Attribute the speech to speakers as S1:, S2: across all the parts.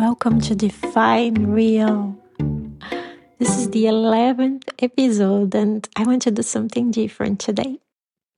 S1: Welcome to Define Real. This is the 11th episode, and I want to do something different today.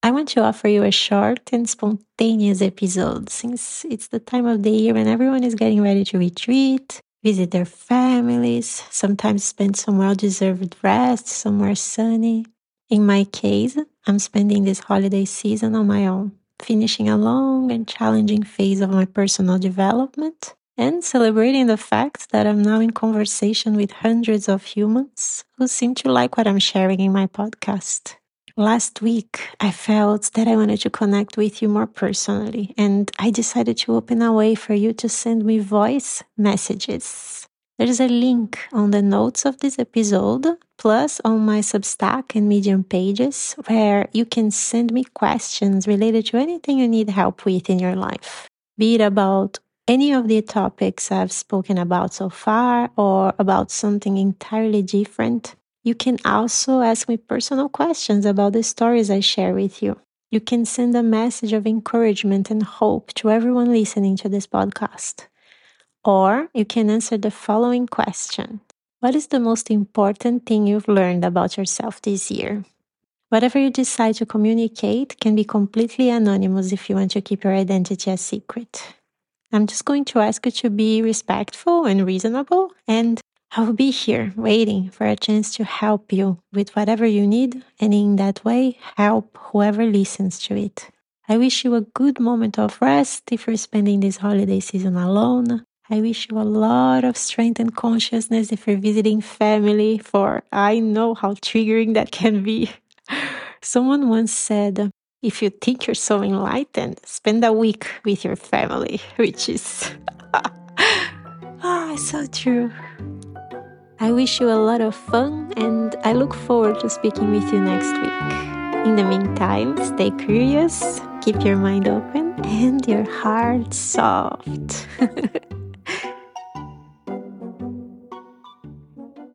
S1: I want to offer you a short and spontaneous episode since it's the time of the year when everyone is getting ready to retreat, visit their families, sometimes spend some well deserved rest somewhere sunny. In my case, I'm spending this holiday season on my own, finishing a long and challenging phase of my personal development and celebrating the fact that I'm now in conversation with hundreds of humans who seem to like what I'm sharing in my podcast. Last week, I felt that I wanted to connect with you more personally, and I decided to open a way for you to send me voice messages. There's a link on the notes of this episode, plus on my Substack and Medium pages, where you can send me questions related to anything you need help with in your life, be it about any of the topics I've spoken about so far or about something entirely different, you can also ask me personal questions about the stories I share with you. You can send a message of encouragement and hope to everyone listening to this podcast. Or you can answer the following question What is the most important thing you've learned about yourself this year? Whatever you decide to communicate can be completely anonymous if you want to keep your identity a secret. I'm just going to ask you to be respectful and reasonable, and I will be here waiting for a chance to help you with whatever you need, and in that way, help whoever listens to it. I wish you a good moment of rest if you're spending this holiday season alone. I wish you a lot of strength and consciousness if you're visiting family, for I know how triggering that can be. Someone once said, if you think you're so enlightened, spend a week with your family, which is ah, so true. I wish you a lot of fun and I look forward to speaking with you next week. In the meantime, stay curious, keep your mind open, and your heart soft.